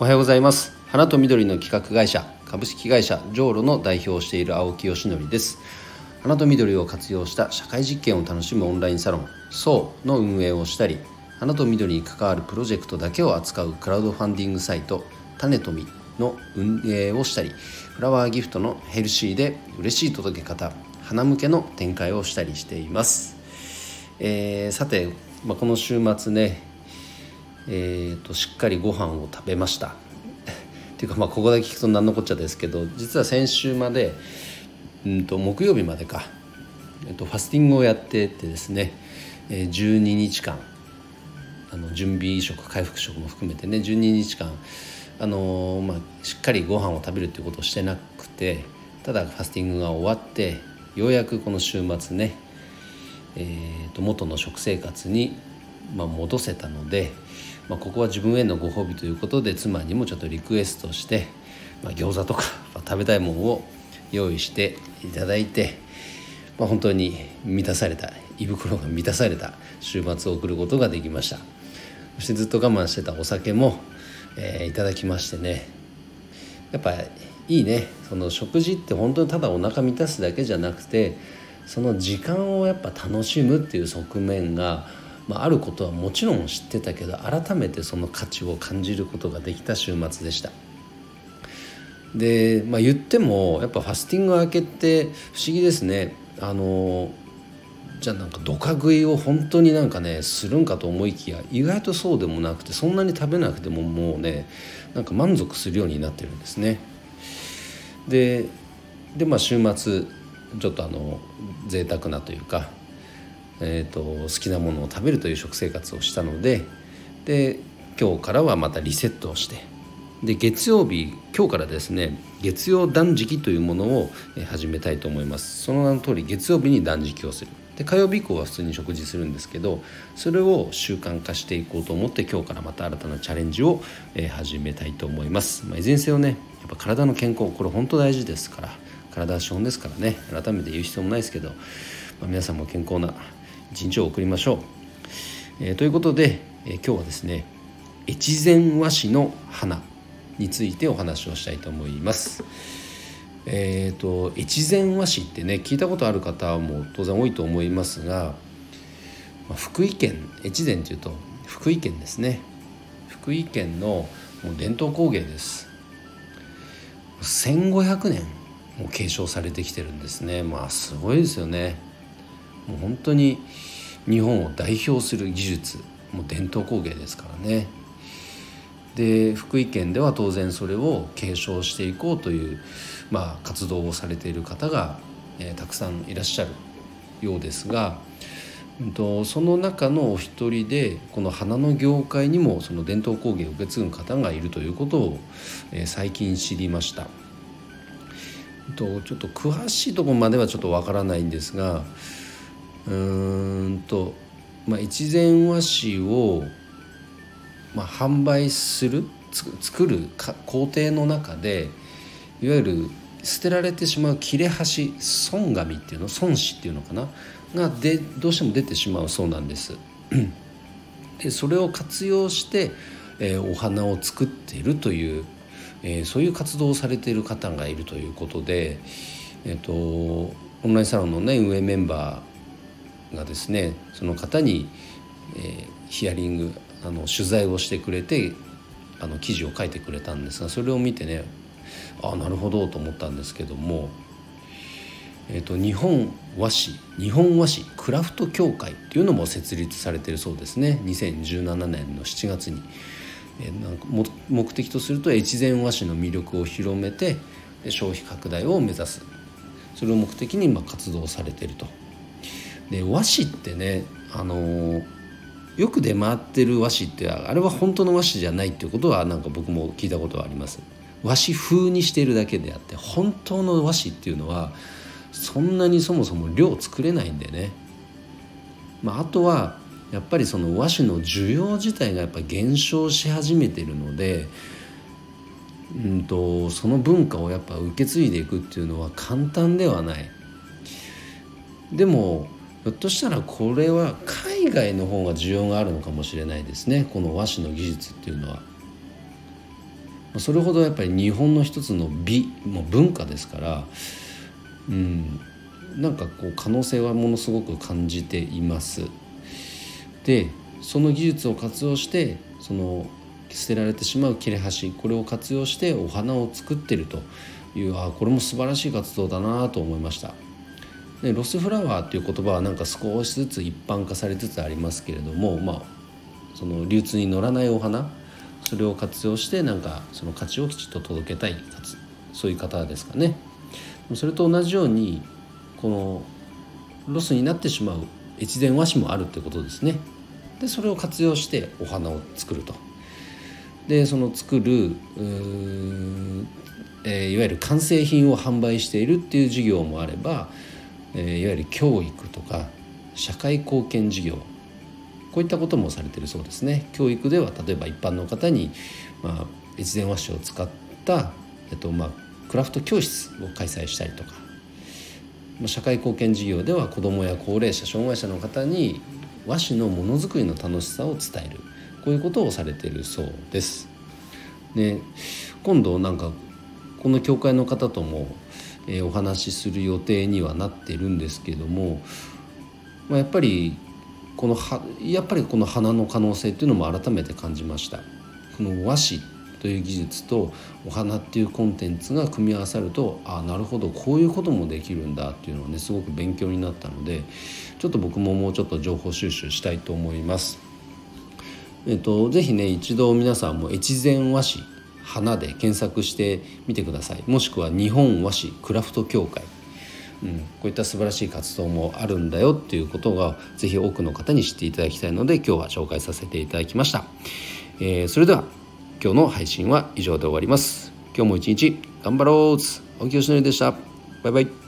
おはようございます。花と緑の企画会社株式会社ジョーロの代表をしている青木よしのりです。花と緑を活用した社会実験を楽しむオンラインサロン SO の運営をしたり花と緑に関わるプロジェクトだけを扱うクラウドファンディングサイト種とみの運営をしたりフラワーギフトのヘルシーで嬉しい届け方花向けの展開をしたりしています、えー、さて、まあ、この週末ねえーと、しっかりご飯を食べました。っていうかまあここだけ聞くと何のこっちゃですけど実は先週まで、うんと、木曜日までか、えーと、ファスティングをやっててですね、えー、12日間あの準備食回復食も含めてね12日間あのー、まあ、しっかりご飯を食べるっていうことをしてなくてただファスティングが終わってようやくこの週末ね、えー、と元の食生活に、まあ、戻せたのでまあ、ここは自分へのご褒美ということで妻にもちょっとリクエストして、まあ、餃子とか、ま食べたいものを用意していただいて、まあ、本当に満たされた胃袋が満たされた週末を送ることができました。そしてずっと我慢してたお酒も、えー、いただきましてね。やっぱいいね。その食事って本当にただお腹満たすだけじゃなくてその時間をやっぱ楽しむっていう側面がまあ、あることはもちろん知ってたけど改めてその価値を感じることができた週末でした。で、まあ、言ってもやっぱファスティング明けって不思議ですね。あのじゃあなんかドカ食いを本当になんかねするんかと思いきや意外とそうでもなくてそんなに食べなくてももうねなんか満足するようになってるんですね。ででまあ週末ちょっとあの贅沢なというかえーと、好きなものを食べるという食生活をしたのでで今日からはまたリセットをしてで月曜日今日からですね月曜断食というものを始めたいと思います。その名の通り月曜日に断食をする。で火曜日以降は普通に食事するんですけどそれを習慣化していこうと思って今日からまた新たなチャレンジを始めたいと思います、まあ、いずれにせよねやっぱ体の健康これ本当大事ですから体は資本ですからね改めて言う必要もないですけど、まあ、皆さんも健康な一日を送りましょう。えー、ということで、えー、今日はですね越前和紙の花についてお話をしたいと思います。えーと、越前和紙ってね聞いたことある方も当然多いと思いますが、まあ、福井県越前というと福井県ですね福井県のもう伝統工芸です1500年も継承されてきてるんですねまあすごいですよねもう本当に日本を代表する技術もう伝統工芸ですからねで福井県では当然それを継承していこうという、まあ、活動をされている方が、えー、たくさんいらっしゃるようですが、うんと、その中のお一人でこの花の業界にもその伝統工芸を受け継ぐ方がいるということを、えー、最近知りました。とちょっと詳しいところまではちょっとわからないんですがうんと、まあ、一前和紙を、まあ、販売する作る工程の中でいわゆる捨てられてしまう切れ端損紙っていうの損紙っていうのかながでどうしても出てしまうそうなんです。でそれを活用して、えー、お花を作っているという、えー、そういう活動をされている方がいるということで、えー、とオンラインサロンのね運営メンバーがですねその方に、えー、ヒアリングあの取材をしてくれてあの記事を書いてくれたんですがそれを見てねああなるほどと思ったんですけども、えーと、日本和紙日本和紙クラフト協会っていうのも設立されてるそうですね。2017年の7月に。えー、なんか目的とすると越前和紙の魅力を広めて消費拡大を目指す。それを目的にま活動されてると。で和紙ってねあのよく出回ってる和紙ってあれは本当の和紙じゃないっていうことはなんか僕も聞いたことはあります。和紙風にしているだけであって本当の和紙っていうのはそんなにそもそも量作れないんでね、まあ、あとはやっぱりその和紙の需要自体がやっぱ減少し始めてるので、うんとその文化をやっぱ受け継いでいくっていうのは簡単ではない。でもひょっとしたらこれは海外の方が需要があるのかもしれないですねこの和紙の技術っていうのは。それほどやっぱり日本の一つの美も文化ですからうんなんかこう可能性はものすごく感じています。でその技術を活用してその捨てられてしまう切れ端これを活用してお花を作ってるというあこれも素晴らしい活動だなと思いました。でロスフラワーっていう言葉はなんか少しずつ一般化されつつありますけれども、まあ、その流通に乗らないお花それを活用してなんかその価値をきちっと届けたいそういう方ですかね。それと同じようにこのロスになってしまう越前和紙もあるってことですね。でそれを活用してお花を作ると。でその作るえー、いわゆる完成品を販売しているっていう事業もあれば、えー、いわゆる教育とか社会貢献事業こういったこともされてるそうですね教育では例えば一般の方に、まあ、越前和紙を使った、えっとまあ、クラフト教室を開催したりとか社会貢献事業では子どもや高齢者障害者の方に和紙のものづくりの楽しさを伝えるこういうことをされているそうです。で今度なんかこの教会の方とも、え、お話しする予定にはなってるんですけども、まあ、やっぱりこのはやっぱりこの花の可能性っていうのも改めて感じました。この和紙という技術とお花っていうコンテンツが組み合わさるとあなるほどこういうこともできるんだっていうのはねすごく勉強になったのでちょっと僕ももうちょっと情報収集したいと思います。えっと、ぜひね一度皆さんも越前和紙花で検索してみてください。もしくは日本和紙クラフト協会、うん、こういった素晴らしい活動もあるんだよっていうことが是非多くの方に知っていただきたいので今日は紹介させていただきました、えー、それでは今日の配信は以上で終わります。今日も一日頑張ろう。青木よしのりでした。バイバイ。